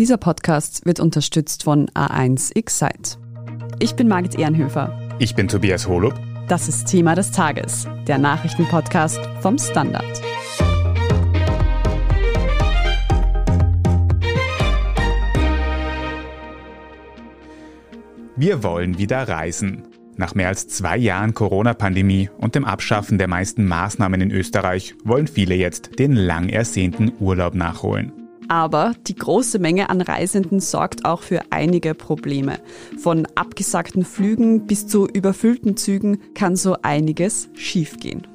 Dieser Podcast wird unterstützt von A1 Excite. Ich bin Margit Ehrenhöfer. Ich bin Tobias Holub. Das ist Thema des Tages, der Nachrichtenpodcast vom Standard. Wir wollen wieder reisen. Nach mehr als zwei Jahren Corona-Pandemie und dem Abschaffen der meisten Maßnahmen in Österreich wollen viele jetzt den lang ersehnten Urlaub nachholen. Aber die große Menge an Reisenden sorgt auch für einige Probleme. Von abgesagten Flügen bis zu überfüllten Zügen kann so einiges schiefgehen.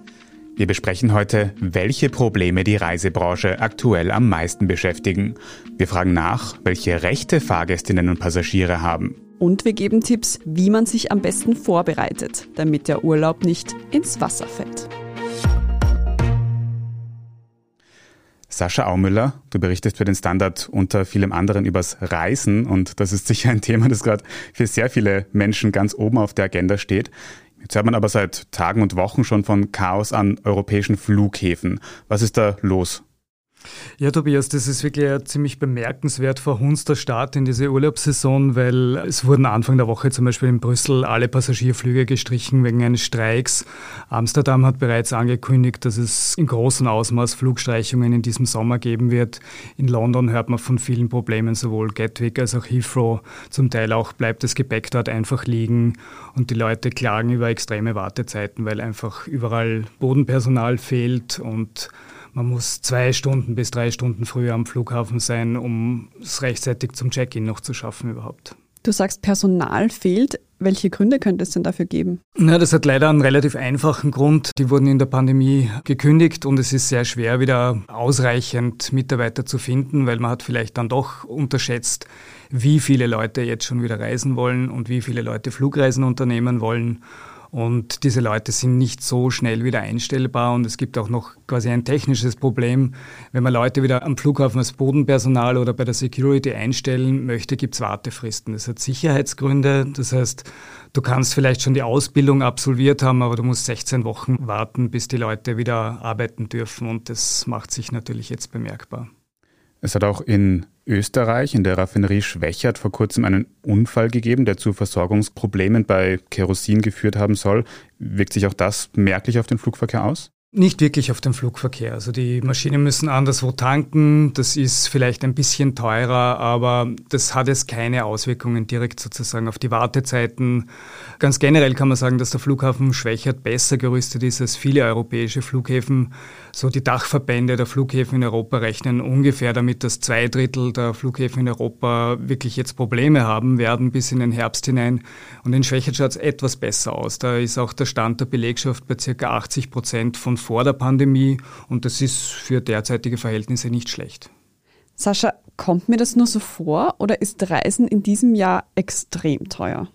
Wir besprechen heute, welche Probleme die Reisebranche aktuell am meisten beschäftigen. Wir fragen nach, welche Rechte Fahrgästinnen und Passagiere haben. Und wir geben Tipps, wie man sich am besten vorbereitet, damit der Urlaub nicht ins Wasser fällt. Sascha Aumüller, du berichtest für den Standard unter vielem anderen übers Reisen und das ist sicher ein Thema, das gerade für sehr viele Menschen ganz oben auf der Agenda steht. Jetzt hört man aber seit Tagen und Wochen schon von Chaos an europäischen Flughäfen. Was ist da los? Ja, Tobias, das ist wirklich ein ziemlich bemerkenswert verhunzter Start in diese Urlaubssaison, weil es wurden Anfang der Woche zum Beispiel in Brüssel alle Passagierflüge gestrichen wegen eines Streiks. Amsterdam hat bereits angekündigt, dass es in großem Ausmaß Flugstreichungen in diesem Sommer geben wird. In London hört man von vielen Problemen, sowohl Gatwick als auch Heathrow. Zum Teil auch bleibt das Gepäck dort einfach liegen und die Leute klagen über extreme Wartezeiten, weil einfach überall Bodenpersonal fehlt und man muss zwei Stunden bis drei Stunden früher am Flughafen sein, um es rechtzeitig zum Check-in noch zu schaffen überhaupt. Du sagst, Personal fehlt. Welche Gründe könnte es denn dafür geben? Na, das hat leider einen relativ einfachen Grund. Die wurden in der Pandemie gekündigt und es ist sehr schwer, wieder ausreichend Mitarbeiter zu finden, weil man hat vielleicht dann doch unterschätzt, wie viele Leute jetzt schon wieder reisen wollen und wie viele Leute Flugreisen unternehmen wollen. Und diese Leute sind nicht so schnell wieder einstellbar. Und es gibt auch noch quasi ein technisches Problem. Wenn man Leute wieder am Flughafen als Bodenpersonal oder bei der Security einstellen möchte, gibt es Wartefristen. Das hat Sicherheitsgründe. Das heißt, du kannst vielleicht schon die Ausbildung absolviert haben, aber du musst 16 Wochen warten, bis die Leute wieder arbeiten dürfen. Und das macht sich natürlich jetzt bemerkbar. Es hat auch in Österreich in der Raffinerie Schwächert vor kurzem einen Unfall gegeben, der zu Versorgungsproblemen bei Kerosin geführt haben soll. Wirkt sich auch das merklich auf den Flugverkehr aus? Nicht wirklich auf den Flugverkehr. Also die Maschinen müssen anderswo tanken. Das ist vielleicht ein bisschen teurer, aber das hat jetzt keine Auswirkungen direkt sozusagen auf die Wartezeiten. Ganz generell kann man sagen, dass der Flughafen Schwächert besser gerüstet ist als viele europäische Flughäfen. So die Dachverbände der Flughäfen in Europa rechnen ungefähr damit, dass zwei Drittel der Flughäfen in Europa wirklich jetzt Probleme haben werden bis in den Herbst hinein. Und in Schwächert schaut es etwas besser aus. Da ist auch der Stand der Belegschaft bei circa 80 Prozent von vor der Pandemie und das ist für derzeitige Verhältnisse nicht schlecht. Sascha, kommt mir das nur so vor oder ist Reisen in diesem Jahr extrem teuer?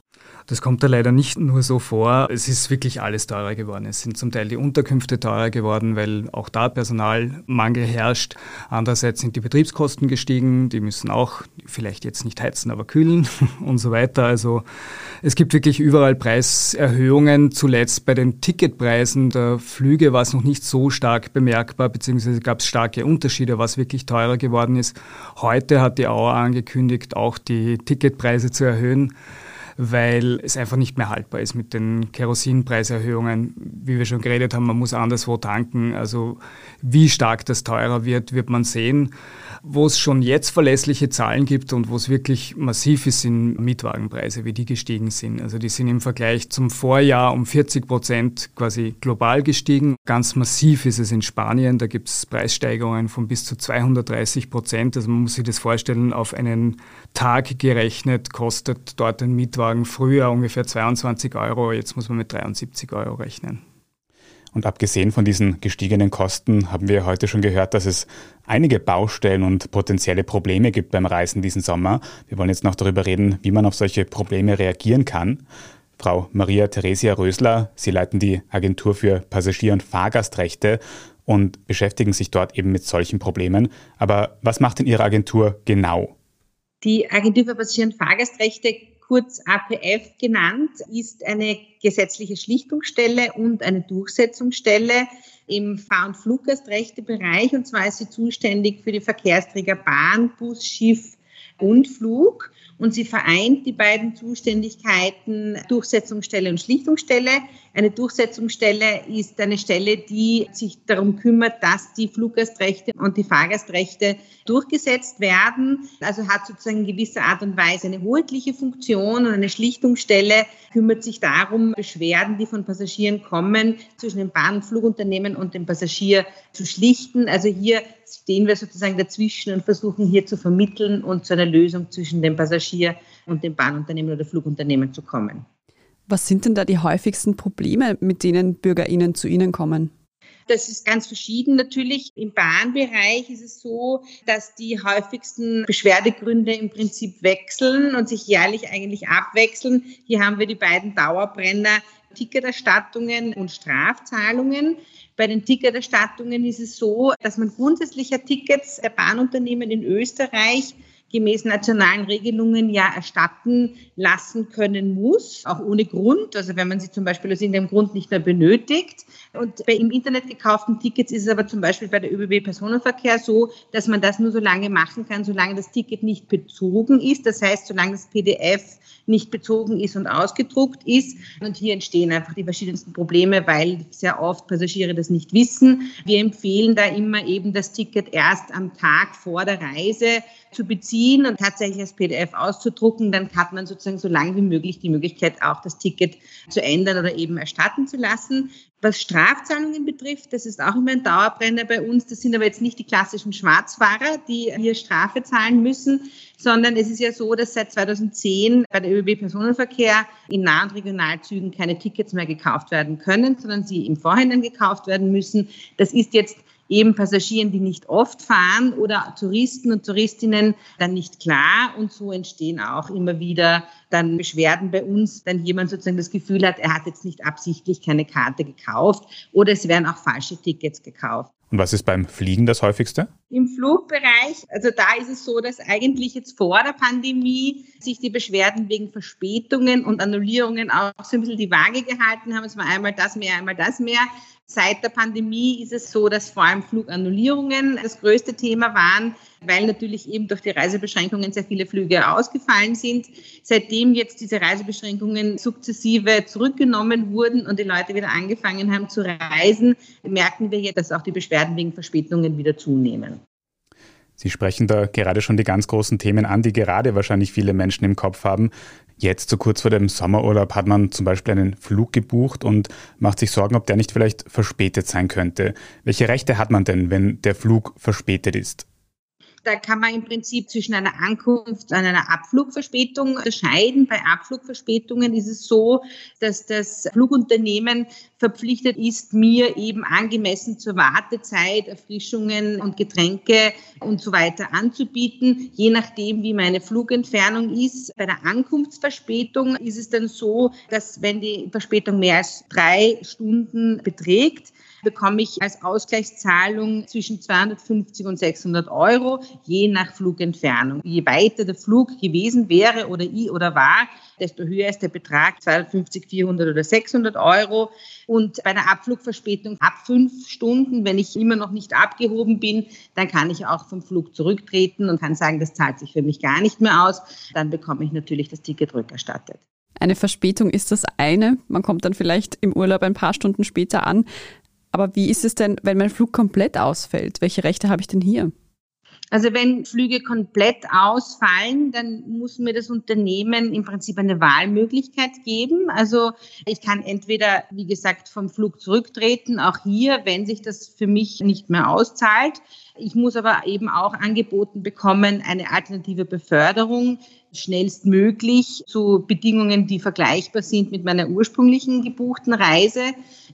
Das kommt da leider nicht nur so vor. Es ist wirklich alles teurer geworden. Es sind zum Teil die Unterkünfte teurer geworden, weil auch da Personalmangel herrscht. Andererseits sind die Betriebskosten gestiegen. Die müssen auch vielleicht jetzt nicht heizen, aber kühlen und so weiter. Also es gibt wirklich überall Preiserhöhungen. Zuletzt bei den Ticketpreisen der Flüge war es noch nicht so stark bemerkbar, beziehungsweise gab es starke Unterschiede, was wirklich teurer geworden ist. Heute hat die Auer angekündigt, auch die Ticketpreise zu erhöhen weil es einfach nicht mehr haltbar ist mit den Kerosinpreiserhöhungen. Wie wir schon geredet haben, man muss anderswo tanken. Also wie stark das teurer wird, wird man sehen. Wo es schon jetzt verlässliche Zahlen gibt und wo es wirklich massiv ist, sind Mietwagenpreise, wie die gestiegen sind. Also die sind im Vergleich zum Vorjahr um 40 Prozent quasi global gestiegen. Ganz massiv ist es in Spanien. Da gibt es Preissteigerungen von bis zu 230 Prozent. Also man muss sich das vorstellen, auf einen Tag gerechnet kostet dort ein Mietwagen früher ungefähr 22 Euro. Jetzt muss man mit 73 Euro rechnen. Und abgesehen von diesen gestiegenen Kosten haben wir heute schon gehört, dass es einige Baustellen und potenzielle Probleme gibt beim Reisen diesen Sommer. Wir wollen jetzt noch darüber reden, wie man auf solche Probleme reagieren kann. Frau Maria Theresia Rösler, Sie leiten die Agentur für Passagier- und Fahrgastrechte und beschäftigen sich dort eben mit solchen Problemen. Aber was macht denn Ihre Agentur genau? Die Agentur für Passagier- und Fahrgastrechte kurz APF genannt, ist eine gesetzliche Schlichtungsstelle und eine Durchsetzungsstelle im Fahr- und Fluggastrechtebereich. Und zwar ist sie zuständig für die Verkehrsträger Bahn, Bus, Schiff, und Flug und sie vereint die beiden Zuständigkeiten Durchsetzungsstelle und Schlichtungsstelle. Eine Durchsetzungsstelle ist eine Stelle, die sich darum kümmert, dass die Fluggastrechte und die Fahrgastrechte durchgesetzt werden. Also hat sozusagen in gewisser Art und Weise eine hoheitliche Funktion und eine Schlichtungsstelle kümmert sich darum, Beschwerden, die von Passagieren kommen, zwischen dem Bahn- und Flugunternehmen und dem Passagier zu schlichten. Also hier stehen wir sozusagen dazwischen und versuchen hier zu vermitteln und zu einer Lösung zwischen dem Passagier und dem Bahnunternehmen oder Flugunternehmen zu kommen. Was sind denn da die häufigsten Probleme, mit denen BürgerInnen zu Ihnen kommen? Das ist ganz verschieden natürlich. Im Bahnbereich ist es so, dass die häufigsten Beschwerdegründe im Prinzip wechseln und sich jährlich eigentlich abwechseln. Hier haben wir die beiden Dauerbrenner Ticketerstattungen und Strafzahlungen. Bei den Ticketerstattungen ist es so, dass man grundsätzlich Tickets der Bahnunternehmen in Österreich gemäß nationalen Regelungen ja erstatten lassen können muss, auch ohne Grund. Also wenn man sie zum Beispiel aus irgendeinem Grund nicht mehr benötigt. Und bei im Internet gekauften Tickets ist es aber zum Beispiel bei der ÖBB Personenverkehr so, dass man das nur so lange machen kann, solange das Ticket nicht bezogen ist. Das heißt, solange das PDF nicht bezogen ist und ausgedruckt ist. Und hier entstehen einfach die verschiedensten Probleme, weil sehr oft Passagiere das nicht wissen. Wir empfehlen da immer eben das Ticket erst am Tag vor der Reise zu beziehen und tatsächlich als PDF auszudrucken, dann hat man sozusagen so lange wie möglich die Möglichkeit, auch das Ticket zu ändern oder eben erstatten zu lassen. Was Strafzahlungen betrifft, das ist auch immer ein Dauerbrenner bei uns. Das sind aber jetzt nicht die klassischen Schwarzfahrer, die hier Strafe zahlen müssen, sondern es ist ja so, dass seit 2010 bei der ÖBB Personenverkehr in Nah- und Regionalzügen keine Tickets mehr gekauft werden können, sondern sie im Vorhinein gekauft werden müssen. Das ist jetzt eben Passagieren, die nicht oft fahren oder Touristen und Touristinnen dann nicht klar. Und so entstehen auch immer wieder dann Beschwerden bei uns, wenn jemand sozusagen das Gefühl hat, er hat jetzt nicht absichtlich keine Karte gekauft oder es werden auch falsche Tickets gekauft. Und was ist beim Fliegen das häufigste? Im Flugbereich, also da ist es so, dass eigentlich jetzt vor der Pandemie sich die Beschwerden wegen Verspätungen und Annullierungen auch so ein bisschen die Waage gehalten haben. Es war einmal das mehr, einmal das mehr. Seit der Pandemie ist es so, dass vor allem Flugannullierungen das größte Thema waren, weil natürlich eben durch die Reisebeschränkungen sehr viele Flüge ausgefallen sind. Seitdem jetzt diese Reisebeschränkungen sukzessive zurückgenommen wurden und die Leute wieder angefangen haben zu reisen, merken wir jetzt, dass auch die Beschwerden wegen Verspätungen wieder zunehmen. Sie sprechen da gerade schon die ganz großen Themen an, die gerade wahrscheinlich viele Menschen im Kopf haben. Jetzt, so kurz vor dem Sommerurlaub, hat man zum Beispiel einen Flug gebucht und macht sich Sorgen, ob der nicht vielleicht verspätet sein könnte. Welche Rechte hat man denn, wenn der Flug verspätet ist? Da kann man im Prinzip zwischen einer Ankunft und einer Abflugverspätung unterscheiden. Bei Abflugverspätungen ist es so, dass das Flugunternehmen verpflichtet ist, mir eben angemessen zur Wartezeit Erfrischungen und Getränke und so weiter anzubieten, je nachdem, wie meine Flugentfernung ist. Bei der Ankunftsverspätung ist es dann so, dass wenn die Verspätung mehr als drei Stunden beträgt, bekomme ich als Ausgleichszahlung zwischen 250 und 600 Euro, je nach Flugentfernung. Je weiter der Flug gewesen wäre oder i oder war, desto höher ist der Betrag 250, 400 oder 600 Euro. Und bei einer Abflugverspätung ab fünf Stunden, wenn ich immer noch nicht abgehoben bin, dann kann ich auch vom Flug zurücktreten und kann sagen, das zahlt sich für mich gar nicht mehr aus. Dann bekomme ich natürlich das Ticket rückerstattet. Eine Verspätung ist das eine. Man kommt dann vielleicht im Urlaub ein paar Stunden später an. Aber wie ist es denn, wenn mein Flug komplett ausfällt? Welche Rechte habe ich denn hier? Also wenn Flüge komplett ausfallen, dann muss mir das Unternehmen im Prinzip eine Wahlmöglichkeit geben. Also ich kann entweder, wie gesagt, vom Flug zurücktreten, auch hier, wenn sich das für mich nicht mehr auszahlt. Ich muss aber eben auch angeboten bekommen, eine alternative Beförderung schnellstmöglich zu Bedingungen, die vergleichbar sind mit meiner ursprünglichen gebuchten Reise.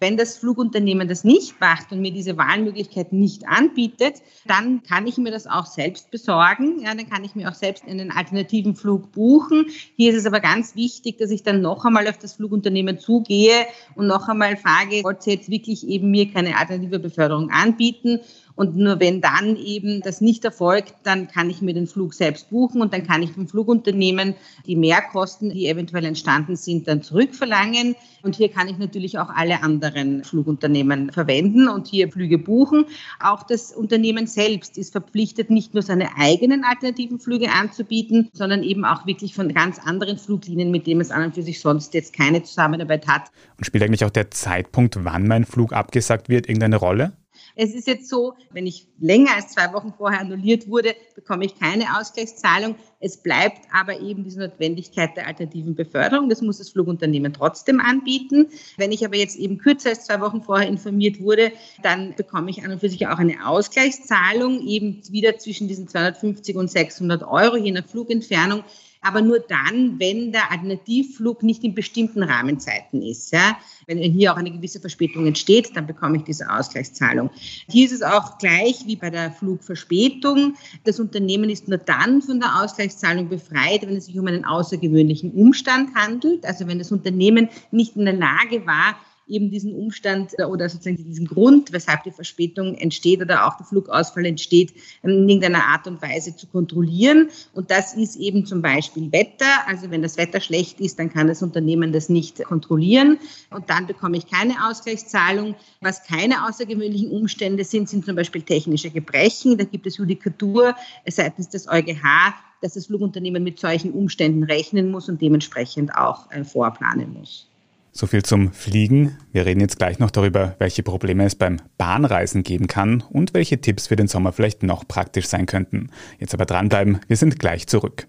Wenn das Flugunternehmen das nicht macht und mir diese Wahlmöglichkeit nicht anbietet, dann kann ich mir das auch selbst besorgen. Ja, dann kann ich mir auch selbst einen alternativen Flug buchen. Hier ist es aber ganz wichtig, dass ich dann noch einmal auf das Flugunternehmen zugehe und noch einmal frage, wollt ihr jetzt wirklich eben mir keine alternative Beförderung anbieten? Und nur wenn dann eben das nicht erfolgt, dann kann ich mir den Flug selbst buchen und dann kann ich vom Flugunternehmen die Mehrkosten, die eventuell entstanden sind, dann zurückverlangen. Und hier kann ich natürlich auch alle anderen Flugunternehmen verwenden und hier Flüge buchen. Auch das Unternehmen selbst ist verpflichtet, nicht nur seine eigenen alternativen Flüge anzubieten, sondern eben auch wirklich von ganz anderen Fluglinien, mit denen es an und für sich sonst jetzt keine Zusammenarbeit hat. Und spielt eigentlich auch der Zeitpunkt, wann mein Flug abgesagt wird, irgendeine Rolle? Es ist jetzt so, wenn ich länger als zwei Wochen vorher annulliert wurde, bekomme ich keine Ausgleichszahlung. Es bleibt aber eben diese Notwendigkeit der alternativen Beförderung. Das muss das Flugunternehmen trotzdem anbieten. Wenn ich aber jetzt eben kürzer als zwei Wochen vorher informiert wurde, dann bekomme ich an und für sich auch eine Ausgleichszahlung, eben wieder zwischen diesen 250 und 600 Euro, je nach Flugentfernung aber nur dann, wenn der Alternativflug nicht in bestimmten Rahmenzeiten ist. Ja. Wenn hier auch eine gewisse Verspätung entsteht, dann bekomme ich diese Ausgleichszahlung. Hier ist es auch gleich wie bei der Flugverspätung. Das Unternehmen ist nur dann von der Ausgleichszahlung befreit, wenn es sich um einen außergewöhnlichen Umstand handelt. Also wenn das Unternehmen nicht in der Lage war, eben diesen Umstand oder sozusagen diesen Grund, weshalb die Verspätung entsteht oder auch der Flugausfall entsteht, in irgendeiner Art und Weise zu kontrollieren. Und das ist eben zum Beispiel Wetter. Also wenn das Wetter schlecht ist, dann kann das Unternehmen das nicht kontrollieren und dann bekomme ich keine Ausgleichszahlung. Was keine außergewöhnlichen Umstände sind, sind zum Beispiel technische Gebrechen. Da gibt es Judikatur seitens des EuGH, dass das Flugunternehmen mit solchen Umständen rechnen muss und dementsprechend auch äh, vorplanen muss. So viel zum Fliegen. Wir reden jetzt gleich noch darüber, welche Probleme es beim Bahnreisen geben kann und welche Tipps für den Sommer vielleicht noch praktisch sein könnten. Jetzt aber dranbleiben, wir sind gleich zurück.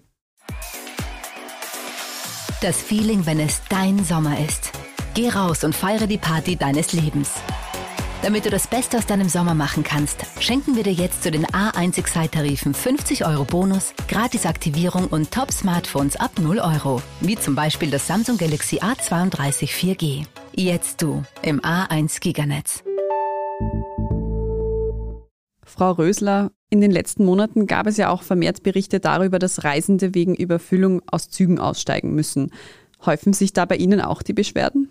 Das Feeling, wenn es dein Sommer ist. Geh raus und feiere die Party deines Lebens. Damit du das Beste aus deinem Sommer machen kannst, schenken wir dir jetzt zu den A1 Excite-Tarifen 50 Euro Bonus, Gratisaktivierung und Top-Smartphones ab 0 Euro. Wie zum Beispiel das Samsung Galaxy A32 4G. Jetzt du im A1 Giganetz. Frau Rösler, in den letzten Monaten gab es ja auch vermehrt Berichte darüber, dass Reisende wegen Überfüllung aus Zügen aussteigen müssen. Häufen sich da bei Ihnen auch die Beschwerden?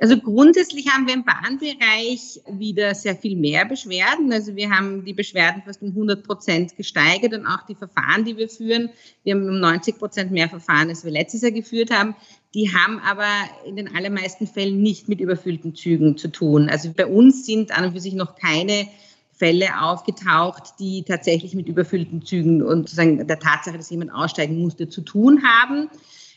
Also grundsätzlich haben wir im Bahnbereich wieder sehr viel mehr Beschwerden. Also wir haben die Beschwerden fast um 100 Prozent gesteigert und auch die Verfahren, die wir führen. Wir haben um 90 Prozent mehr Verfahren, als wir letztes Jahr geführt haben. Die haben aber in den allermeisten Fällen nicht mit überfüllten Zügen zu tun. Also bei uns sind an und für sich noch keine Fälle aufgetaucht, die tatsächlich mit überfüllten Zügen und sozusagen der Tatsache, dass jemand aussteigen musste, zu tun haben.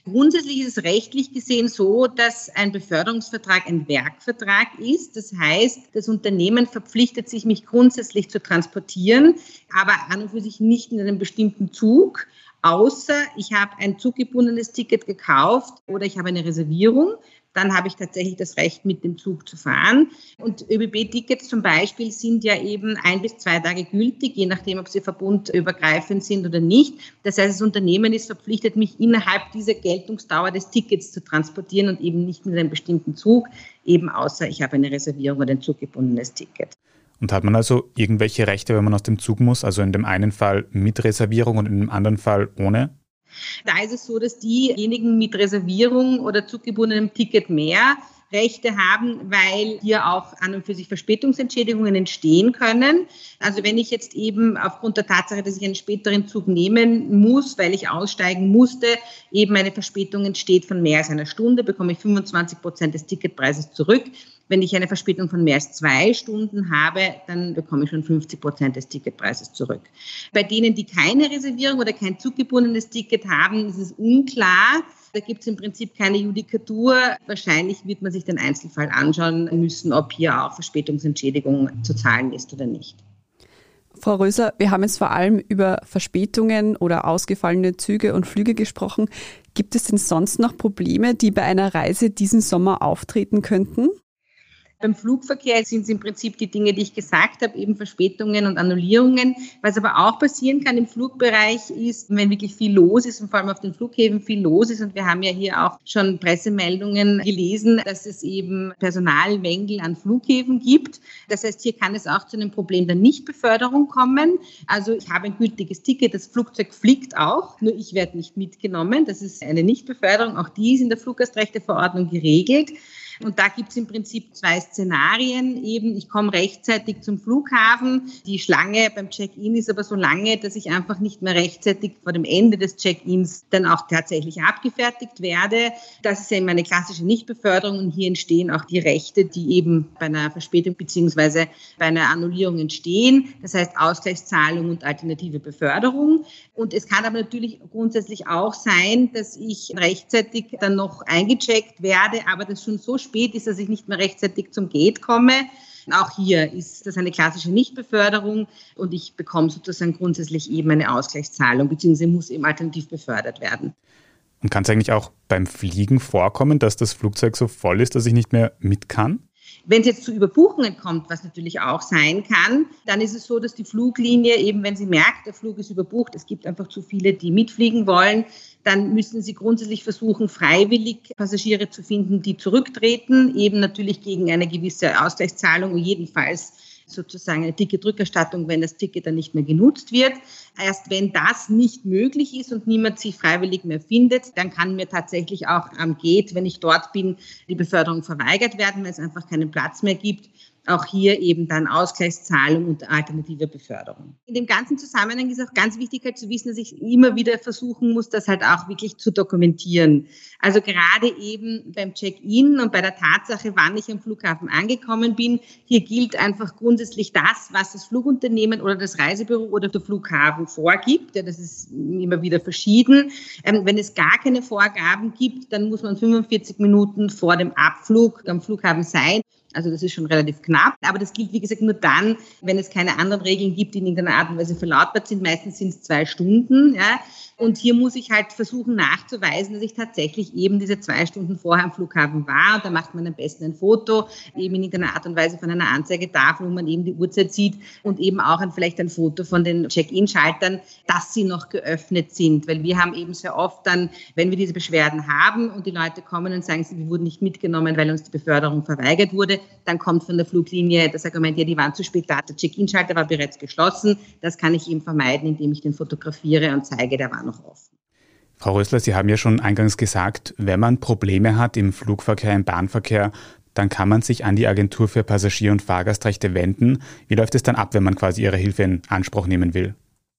Grundsätzlich ist es rechtlich gesehen so, dass ein Beförderungsvertrag ein Werkvertrag ist. Das heißt, das Unternehmen verpflichtet sich, mich grundsätzlich zu transportieren, aber an und für sich nicht in einem bestimmten Zug, außer ich habe ein zuggebundenes Ticket gekauft oder ich habe eine Reservierung dann habe ich tatsächlich das Recht, mit dem Zug zu fahren. Und ÖBB-Tickets zum Beispiel sind ja eben ein bis zwei Tage gültig, je nachdem, ob sie verbundübergreifend sind oder nicht. Das heißt, das Unternehmen ist verpflichtet, mich innerhalb dieser Geltungsdauer des Tickets zu transportieren und eben nicht mit einem bestimmten Zug, eben außer ich habe eine Reservierung oder ein zuggebundenes Ticket. Und hat man also irgendwelche Rechte, wenn man aus dem Zug muss? Also in dem einen Fall mit Reservierung und in dem anderen Fall ohne? Da ist es so, dass diejenigen mit Reservierung oder zugebundenem Ticket mehr Rechte haben, weil hier auch an und für sich Verspätungsentschädigungen entstehen können. Also wenn ich jetzt eben aufgrund der Tatsache, dass ich einen späteren Zug nehmen muss, weil ich aussteigen musste, eben eine Verspätung entsteht von mehr als einer Stunde, bekomme ich 25 Prozent des Ticketpreises zurück. Wenn ich eine Verspätung von mehr als zwei Stunden habe, dann bekomme ich schon 50 Prozent des Ticketpreises zurück. Bei denen, die keine Reservierung oder kein zuggebundenes Ticket haben, ist es unklar. Da gibt es im Prinzip keine Judikatur. Wahrscheinlich wird man sich den Einzelfall anschauen müssen, ob hier auch Verspätungsentschädigung zu zahlen ist oder nicht. Frau Röser, wir haben jetzt vor allem über Verspätungen oder ausgefallene Züge und Flüge gesprochen. Gibt es denn sonst noch Probleme, die bei einer Reise diesen Sommer auftreten könnten? Beim Flugverkehr sind es im Prinzip die Dinge, die ich gesagt habe, eben Verspätungen und Annullierungen. Was aber auch passieren kann im Flugbereich ist, wenn wirklich viel los ist und vor allem auf den Flughäfen viel los ist. Und wir haben ja hier auch schon Pressemeldungen gelesen, dass es eben Personalmängel an Flughäfen gibt. Das heißt, hier kann es auch zu einem Problem der Nichtbeförderung kommen. Also ich habe ein gültiges Ticket, das Flugzeug fliegt auch, nur ich werde nicht mitgenommen. Das ist eine Nichtbeförderung. Auch die ist in der Fluggastrechteverordnung geregelt. Und da gibt es im Prinzip zwei Szenarien. Eben, ich komme rechtzeitig zum Flughafen. Die Schlange beim Check-in ist aber so lange, dass ich einfach nicht mehr rechtzeitig vor dem Ende des Check-ins dann auch tatsächlich abgefertigt werde. Das ist ja immer eine klassische Nichtbeförderung und hier entstehen auch die Rechte, die eben bei einer Verspätung beziehungsweise bei einer Annullierung entstehen. Das heißt Ausgleichszahlung und alternative Beförderung. Und es kann aber natürlich grundsätzlich auch sein, dass ich rechtzeitig dann noch eingecheckt werde, aber das schon so spät ist, dass ich nicht mehr rechtzeitig zum Gate komme. Auch hier ist das eine klassische Nichtbeförderung und ich bekomme sozusagen grundsätzlich eben eine Ausgleichszahlung, beziehungsweise muss eben alternativ befördert werden. Und kann es eigentlich auch beim Fliegen vorkommen, dass das Flugzeug so voll ist, dass ich nicht mehr mit kann? Wenn es jetzt zu Überbuchungen kommt, was natürlich auch sein kann, dann ist es so, dass die Fluglinie eben, wenn sie merkt, der Flug ist überbucht, es gibt einfach zu viele, die mitfliegen wollen, dann müssen sie grundsätzlich versuchen, freiwillig Passagiere zu finden, die zurücktreten, eben natürlich gegen eine gewisse Ausgleichszahlung, jedenfalls sozusagen eine Ticketrückerstattung, wenn das Ticket dann nicht mehr genutzt wird. Erst wenn das nicht möglich ist und niemand sich freiwillig mehr findet, dann kann mir tatsächlich auch am Gate, wenn ich dort bin, die Beförderung verweigert werden, weil es einfach keinen Platz mehr gibt auch hier eben dann Ausgleichszahlung und alternative Beförderung. In dem ganzen Zusammenhang ist auch ganz wichtig halt zu wissen, dass ich immer wieder versuchen muss, das halt auch wirklich zu dokumentieren. Also gerade eben beim Check-in und bei der Tatsache, wann ich am Flughafen angekommen bin, hier gilt einfach grundsätzlich das, was das Flugunternehmen oder das Reisebüro oder der Flughafen vorgibt. Ja, das ist immer wieder verschieden. Ähm, wenn es gar keine Vorgaben gibt, dann muss man 45 Minuten vor dem Abflug am Flughafen sein. Also das ist schon relativ knapp. Aber das gilt, wie gesagt, nur dann, wenn es keine anderen Regeln gibt, die in irgendeiner Art und Weise verlautbart sind. Meistens sind es zwei Stunden. Ja. Und hier muss ich halt versuchen nachzuweisen, dass ich tatsächlich eben diese zwei Stunden vorher am Flughafen war. Und da macht man am besten ein Foto, eben in irgendeiner Art und Weise von einer Anzeigetafel, wo man eben die Uhrzeit sieht und eben auch ein, vielleicht ein Foto von den Check-in-Schaltern, dass sie noch geöffnet sind. Weil wir haben eben sehr oft dann, wenn wir diese Beschwerden haben und die Leute kommen und sagen, wir wurden nicht mitgenommen, weil uns die Beförderung verweigert wurde, dann kommt von der Fluglinie das Argument, ja, die waren zu spät da, der Check-in-Schalter war bereits geschlossen. Das kann ich eben vermeiden, indem ich den fotografiere und zeige, der war noch offen. Frau Rösler, Sie haben ja schon eingangs gesagt, wenn man Probleme hat im Flugverkehr, im Bahnverkehr, dann kann man sich an die Agentur für Passagier- und Fahrgastrechte wenden. Wie läuft es dann ab, wenn man quasi Ihre Hilfe in Anspruch nehmen will?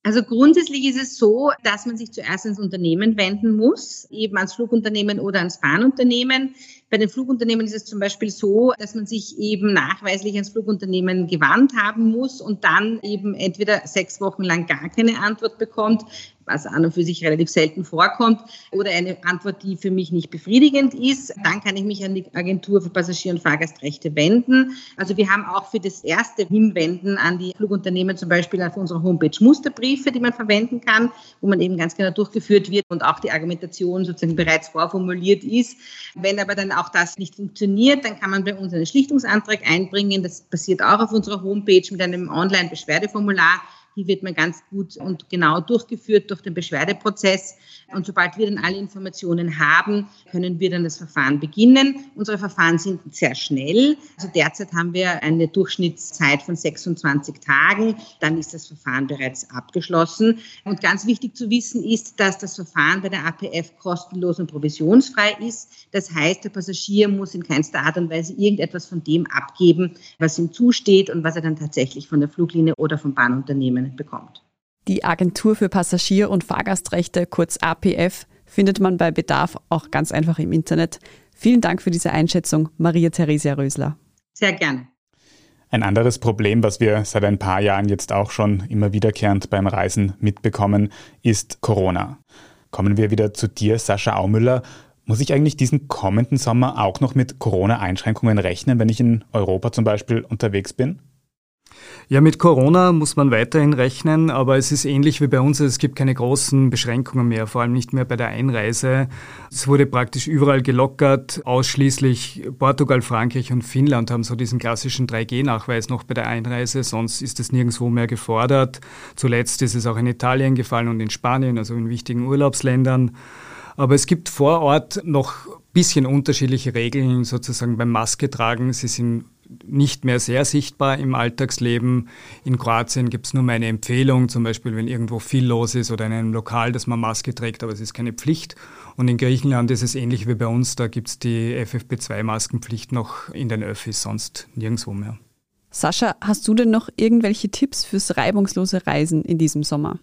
Also grundsätzlich ist es so, dass man sich zuerst ans Unternehmen wenden muss, eben ans Flugunternehmen oder ans Bahnunternehmen. Bei den Flugunternehmen ist es zum Beispiel so, dass man sich eben nachweislich ans Flugunternehmen gewandt haben muss und dann eben entweder sechs Wochen lang gar keine Antwort bekommt, was an und für sich relativ selten vorkommt, oder eine Antwort, die für mich nicht befriedigend ist, dann kann ich mich an die Agentur für Passagier- und Fahrgastrechte wenden. Also wir haben auch für das erste Hinwenden an die Flugunternehmen zum Beispiel auf unserer Homepage Musterbriefe, die man verwenden kann, wo man eben ganz genau durchgeführt wird und auch die Argumentation sozusagen bereits vorformuliert ist. Wenn aber dann auch das nicht funktioniert, dann kann man bei uns einen Schlichtungsantrag einbringen. Das passiert auch auf unserer Homepage mit einem Online-Beschwerdeformular die wird man ganz gut und genau durchgeführt durch den Beschwerdeprozess. Und sobald wir dann alle Informationen haben, können wir dann das Verfahren beginnen. Unsere Verfahren sind sehr schnell. Also derzeit haben wir eine Durchschnittszeit von 26 Tagen. Dann ist das Verfahren bereits abgeschlossen. Und ganz wichtig zu wissen ist, dass das Verfahren bei der APF kostenlos und provisionsfrei ist. Das heißt, der Passagier muss in keinster Art und Weise irgendetwas von dem abgeben, was ihm zusteht und was er dann tatsächlich von der Fluglinie oder vom Bahnunternehmen bekommt. Die Agentur für Passagier- und Fahrgastrechte, kurz APF, findet man bei Bedarf auch ganz einfach im Internet. Vielen Dank für diese Einschätzung, Maria Theresia Rösler. Sehr gerne. Ein anderes Problem, was wir seit ein paar Jahren jetzt auch schon immer wiederkehrend beim Reisen mitbekommen, ist Corona. Kommen wir wieder zu dir, Sascha Aumüller. Muss ich eigentlich diesen kommenden Sommer auch noch mit Corona-Einschränkungen rechnen, wenn ich in Europa zum Beispiel unterwegs bin? Ja, mit Corona muss man weiterhin rechnen, aber es ist ähnlich wie bei uns. Es gibt keine großen Beschränkungen mehr, vor allem nicht mehr bei der Einreise. Es wurde praktisch überall gelockert. Ausschließlich Portugal, Frankreich und Finnland haben so diesen klassischen 3G-Nachweis noch bei der Einreise. Sonst ist es nirgendwo mehr gefordert. Zuletzt ist es auch in Italien gefallen und in Spanien, also in wichtigen Urlaubsländern. Aber es gibt vor Ort noch bisschen unterschiedliche Regeln sozusagen beim Maske tragen. Sie sind nicht mehr sehr sichtbar im Alltagsleben. In Kroatien gibt es nur meine Empfehlung, zum Beispiel wenn irgendwo viel los ist oder in einem Lokal, dass man Maske trägt, aber es ist keine Pflicht. Und in Griechenland ist es ähnlich wie bei uns, da gibt es die FFP2-Maskenpflicht noch in den Öffis, sonst nirgendwo mehr. Sascha, hast du denn noch irgendwelche Tipps fürs reibungslose Reisen in diesem Sommer?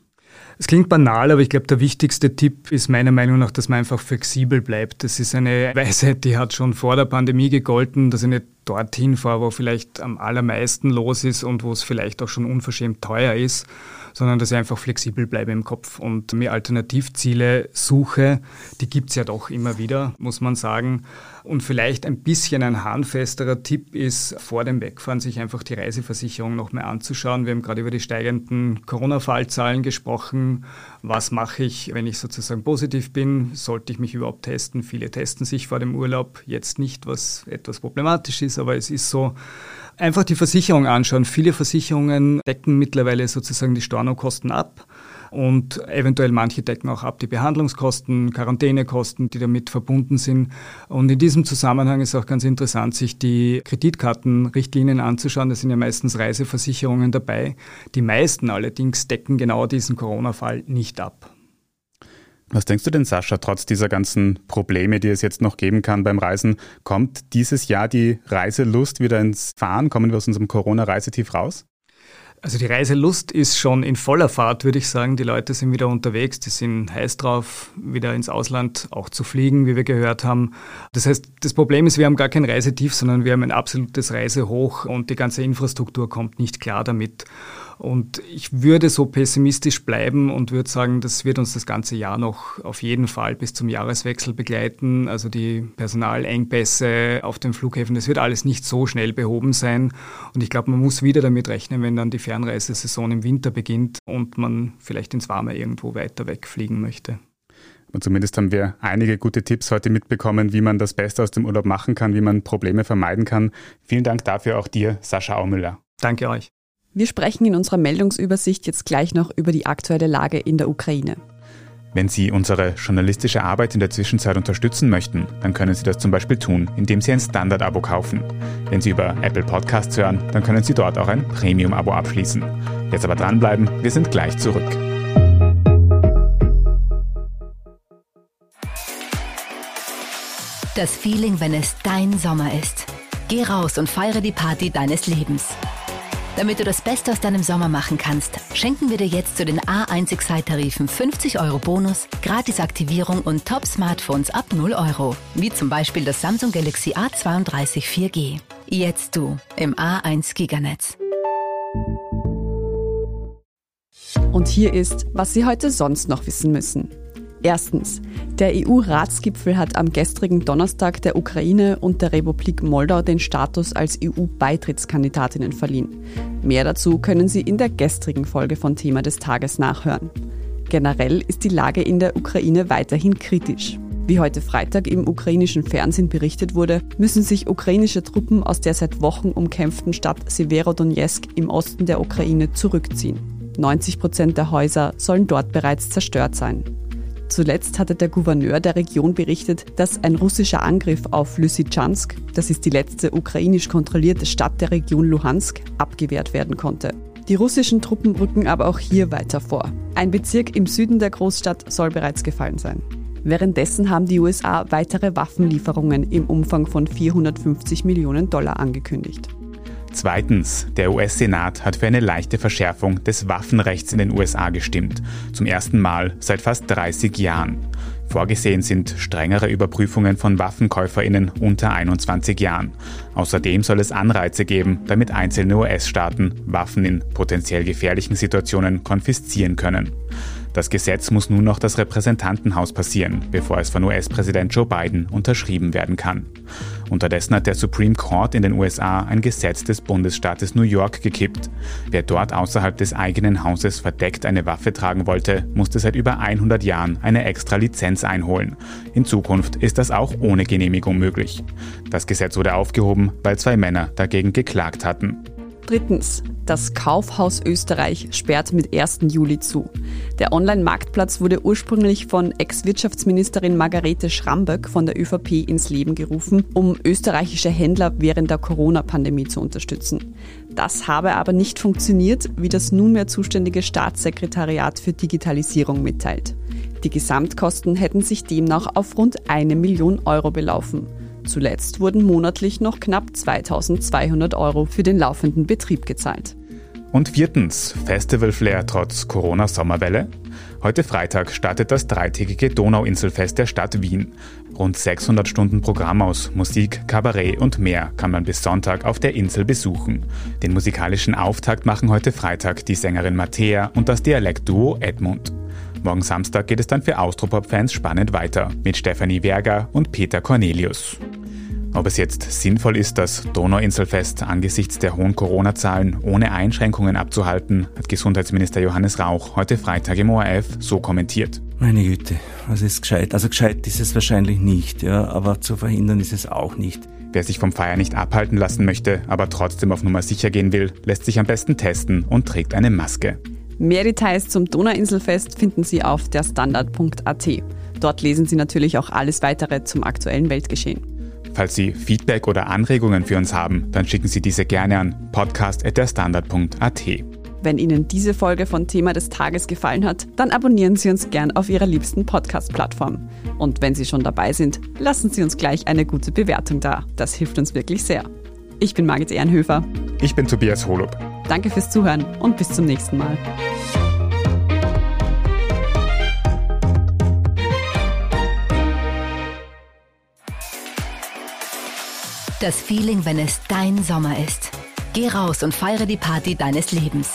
Es klingt banal, aber ich glaube, der wichtigste Tipp ist meiner Meinung nach, dass man einfach flexibel bleibt. Das ist eine Weisheit, die hat schon vor der Pandemie gegolten, dass ich nicht dorthin fahre, wo vielleicht am allermeisten los ist und wo es vielleicht auch schon unverschämt teuer ist sondern dass ich einfach flexibel bleibe im Kopf und mir Alternativziele suche. Die gibt es ja doch immer wieder, muss man sagen. Und vielleicht ein bisschen ein handfesterer Tipp ist, vor dem Wegfahren sich einfach die Reiseversicherung noch mal anzuschauen. Wir haben gerade über die steigenden Corona-Fallzahlen gesprochen. Was mache ich, wenn ich sozusagen positiv bin? Sollte ich mich überhaupt testen? Viele testen sich vor dem Urlaub. Jetzt nicht, was etwas problematisch ist, aber es ist so. Einfach die Versicherung anschauen. Viele Versicherungen decken mittlerweile sozusagen die Stornokosten ab und eventuell manche decken auch ab die Behandlungskosten, Quarantänekosten, die damit verbunden sind. Und in diesem Zusammenhang ist auch ganz interessant, sich die Kreditkartenrichtlinien anzuschauen. Da sind ja meistens Reiseversicherungen dabei. Die meisten allerdings decken genau diesen Corona-Fall nicht ab. Was denkst du denn, Sascha, trotz dieser ganzen Probleme, die es jetzt noch geben kann beim Reisen, kommt dieses Jahr die Reiselust wieder ins Fahren? Kommen wir aus unserem Corona-Reisetief raus? Also die Reiselust ist schon in voller Fahrt, würde ich sagen. Die Leute sind wieder unterwegs, die sind heiß drauf, wieder ins Ausland auch zu fliegen, wie wir gehört haben. Das heißt, das Problem ist, wir haben gar kein Reisetief, sondern wir haben ein absolutes Reisehoch und die ganze Infrastruktur kommt nicht klar damit. Und ich würde so pessimistisch bleiben und würde sagen, das wird uns das ganze Jahr noch auf jeden Fall bis zum Jahreswechsel begleiten. Also die Personalengpässe auf den Flughäfen, das wird alles nicht so schnell behoben sein. Und ich glaube, man muss wieder damit rechnen, wenn dann die Fernreisesaison im Winter beginnt und man vielleicht ins Warme irgendwo weiter wegfliegen möchte. Und zumindest haben wir einige gute Tipps heute mitbekommen, wie man das Beste aus dem Urlaub machen kann, wie man Probleme vermeiden kann. Vielen Dank dafür auch dir, Sascha Aumüller. Danke euch. Wir sprechen in unserer Meldungsübersicht jetzt gleich noch über die aktuelle Lage in der Ukraine. Wenn Sie unsere journalistische Arbeit in der Zwischenzeit unterstützen möchten, dann können Sie das zum Beispiel tun, indem Sie ein Standard-Abo kaufen. Wenn Sie über Apple Podcasts hören, dann können Sie dort auch ein Premium-Abo abschließen. Jetzt aber dranbleiben, wir sind gleich zurück. Das Feeling, wenn es dein Sommer ist. Geh raus und feiere die Party deines Lebens. Damit du das Beste aus deinem Sommer machen kannst, schenken wir dir jetzt zu den A1 Excite-Tarifen 50 Euro Bonus, Gratisaktivierung und Top-Smartphones ab 0 Euro. Wie zum Beispiel das Samsung Galaxy A32 4G. Jetzt du im A1 Giganetz. Und hier ist, was Sie heute sonst noch wissen müssen. Erstens. Der EU-Ratsgipfel hat am gestrigen Donnerstag der Ukraine und der Republik Moldau den Status als EU-Beitrittskandidatinnen verliehen. Mehr dazu können Sie in der gestrigen Folge von Thema des Tages nachhören. Generell ist die Lage in der Ukraine weiterhin kritisch. Wie heute Freitag im ukrainischen Fernsehen berichtet wurde, müssen sich ukrainische Truppen aus der seit Wochen umkämpften Stadt Severodonetsk im Osten der Ukraine zurückziehen. 90 Prozent der Häuser sollen dort bereits zerstört sein. Zuletzt hatte der Gouverneur der Region berichtet, dass ein russischer Angriff auf Lysychansk, das ist die letzte ukrainisch kontrollierte Stadt der Region Luhansk, abgewehrt werden konnte. Die russischen Truppen rücken aber auch hier weiter vor. Ein Bezirk im Süden der Großstadt soll bereits gefallen sein. Währenddessen haben die USA weitere Waffenlieferungen im Umfang von 450 Millionen Dollar angekündigt. Zweitens, der US-Senat hat für eine leichte Verschärfung des Waffenrechts in den USA gestimmt. Zum ersten Mal seit fast 30 Jahren. Vorgesehen sind strengere Überprüfungen von Waffenkäuferinnen unter 21 Jahren. Außerdem soll es Anreize geben, damit einzelne US-Staaten Waffen in potenziell gefährlichen Situationen konfiszieren können. Das Gesetz muss nun noch das Repräsentantenhaus passieren, bevor es von US-Präsident Joe Biden unterschrieben werden kann. Unterdessen hat der Supreme Court in den USA ein Gesetz des Bundesstaates New York gekippt. Wer dort außerhalb des eigenen Hauses verdeckt eine Waffe tragen wollte, musste seit über 100 Jahren eine extra Lizenz einholen. In Zukunft ist das auch ohne Genehmigung möglich. Das Gesetz wurde aufgehoben, weil zwei Männer dagegen geklagt hatten. Drittens, das Kaufhaus Österreich sperrt mit 1. Juli zu. Der Online-Marktplatz wurde ursprünglich von Ex-Wirtschaftsministerin Margarete Schramböck von der ÖVP ins Leben gerufen, um österreichische Händler während der Corona-Pandemie zu unterstützen. Das habe aber nicht funktioniert, wie das nunmehr zuständige Staatssekretariat für Digitalisierung mitteilt. Die Gesamtkosten hätten sich demnach auf rund eine Million Euro belaufen. Zuletzt wurden monatlich noch knapp 2200 Euro für den laufenden Betrieb gezahlt. Und viertens, Festival Flair trotz Corona-Sommerwelle. Heute Freitag startet das dreitägige Donauinselfest der Stadt Wien. Rund 600 Stunden Programm aus Musik, Kabarett und mehr kann man bis Sonntag auf der Insel besuchen. Den musikalischen Auftakt machen heute Freitag die Sängerin Mattea und das Dialektduo Edmund. Morgen Samstag geht es dann für Austropop-Fans spannend weiter mit Stefanie Werger und Peter Cornelius. Ob es jetzt sinnvoll ist, das Donauinselfest angesichts der hohen Corona-Zahlen ohne Einschränkungen abzuhalten, hat Gesundheitsminister Johannes Rauch heute Freitag im ORF so kommentiert. Meine Güte, was ist gescheit? Also gescheit ist es wahrscheinlich nicht, ja, aber zu verhindern ist es auch nicht. Wer sich vom Feier nicht abhalten lassen möchte, aber trotzdem auf Nummer sicher gehen will, lässt sich am besten testen und trägt eine Maske. Mehr Details zum Donauinselfest finden Sie auf der Standard.at. Dort lesen Sie natürlich auch alles weitere zum aktuellen Weltgeschehen. Falls Sie Feedback oder Anregungen für uns haben, dann schicken Sie diese gerne an podcast.derstandard.at. Wenn Ihnen diese Folge von Thema des Tages gefallen hat, dann abonnieren Sie uns gern auf Ihrer liebsten Podcast-Plattform. Und wenn Sie schon dabei sind, lassen Sie uns gleich eine gute Bewertung da. Das hilft uns wirklich sehr. Ich bin Margit Ehrenhöfer. Ich bin Tobias Holub. Danke fürs Zuhören und bis zum nächsten Mal. Das Feeling, wenn es dein Sommer ist. Geh raus und feiere die Party deines Lebens.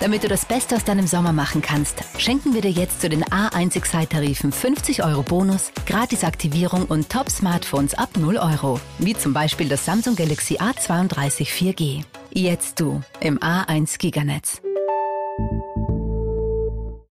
Damit du das Beste aus deinem Sommer machen kannst, schenken wir dir jetzt zu den A1 Excite-Tarifen 50 Euro Bonus, Gratisaktivierung und Top-Smartphones ab 0 Euro. Wie zum Beispiel das Samsung Galaxy A32 4G. Jetzt du im A1 Giganetz.